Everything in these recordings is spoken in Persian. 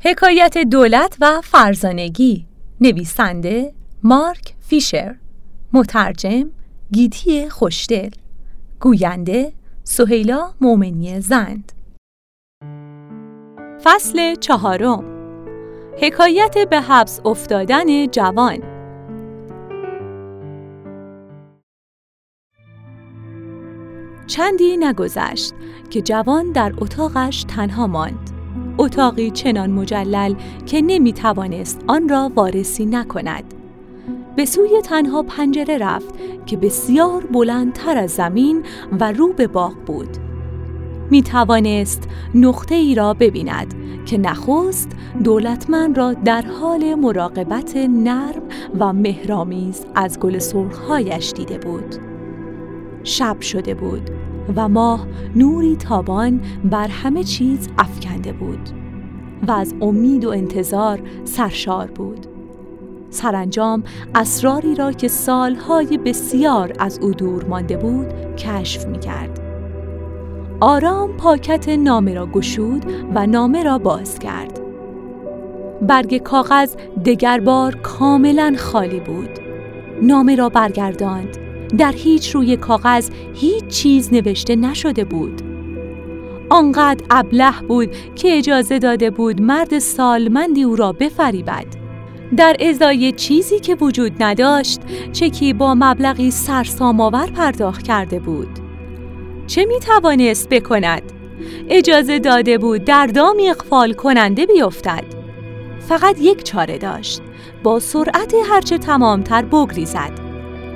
حکایت دولت و فرزانگی. نویسنده مارک فیشر. مترجم گیتی خوشدل. گوینده سهیلا مومنی زند. فصل چهارم حکایت به حبس افتادن جوان. چندی نگذشت که جوان در اتاقش تنها ماند. اتاقی چنان مجلل که نمی توانست آن را وارسی نکند. به سوی تنها پنجره رفت که بسیار بلندتر از زمین و رو به باغ بود. می توانست نقطه ای را ببیند که نخست دولتمن را در حال مراقبت نرم و مهرامیز از گل سرخهایش دیده بود. شب شده بود و ماه نوری تابان بر همه چیز افکنده بود و از امید و انتظار سرشار بود سرانجام اسراری را که سالهای بسیار از او دور مانده بود کشف می کرد. آرام پاکت نامه را گشود و نامه را باز کرد. برگ کاغذ دگر بار کاملا خالی بود. نامه را برگرداند. در هیچ روی کاغذ هیچ چیز نوشته نشده بود. آنقدر ابله بود که اجازه داده بود مرد سالمندی او را بفریبد. در ازای چیزی که وجود نداشت چکی با مبلغی سرسام‌آور پرداخت کرده بود. چه می توانست بکند؟ اجازه داده بود در دامی اقفال کننده بیفتد. فقط یک چاره داشت. با سرعت هرچه تمامتر بگریزد.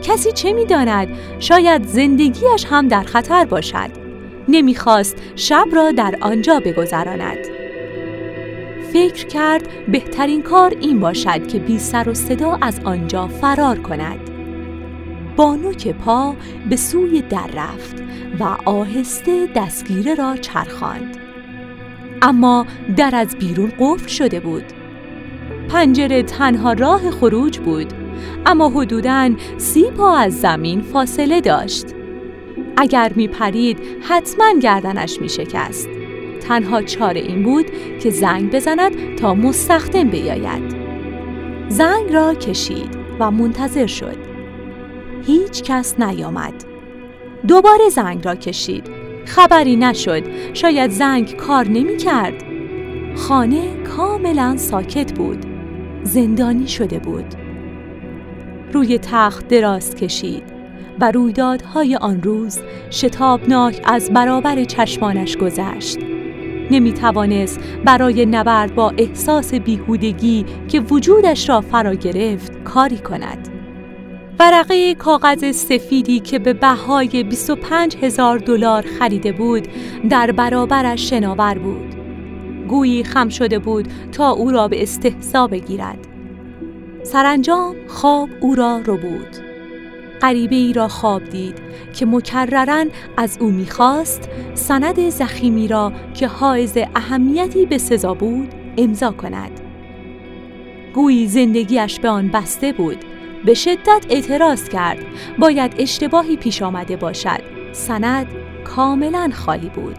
کسی چه می‌داند شاید زندگیش هم در خطر باشد. نمی‌خواست شب را در آنجا بگذراند. فکر کرد بهترین کار این باشد که بی سر و صدا از آنجا فرار کند. با نوک پا به سوی در رفت و آهسته دستگیره را چرخاند. اما در از بیرون قفل شده بود. پنجره تنها راه خروج بود اما حدوداً سی پا از زمین فاصله داشت. اگر می پرید حتما گردنش می شکست. تنها چاره این بود که زنگ بزند تا مستخدم بیاید. زنگ را کشید و منتظر شد. هیچ کس نیامد. دوباره زنگ را کشید. خبری نشد. شاید زنگ کار نمی کرد. خانه کاملا ساکت بود. زندانی شده بود. روی تخت دراز کشید و رویدادهای آن روز شتابناک از برابر چشمانش گذشت. نمی توانست برای نبرد با احساس بیهودگی که وجودش را فرا گرفت کاری کند. ورقه کاغذ سفیدی که به بهای 25 هزار دلار خریده بود در برابرش شناور بود. گویی خم شده بود تا او را به استحضا بگیرد. سرانجام خواب او را رو بود. غریبه ای را خواب دید که مکررن از او می‌خواست سند زخیمی را که حائز اهمیتی به سزا بود امضا کند. گویی زندگیش به آن بسته بود. به شدت اعتراض کرد. باید اشتباهی پیش آمده باشد. سند کاملا خالی بود.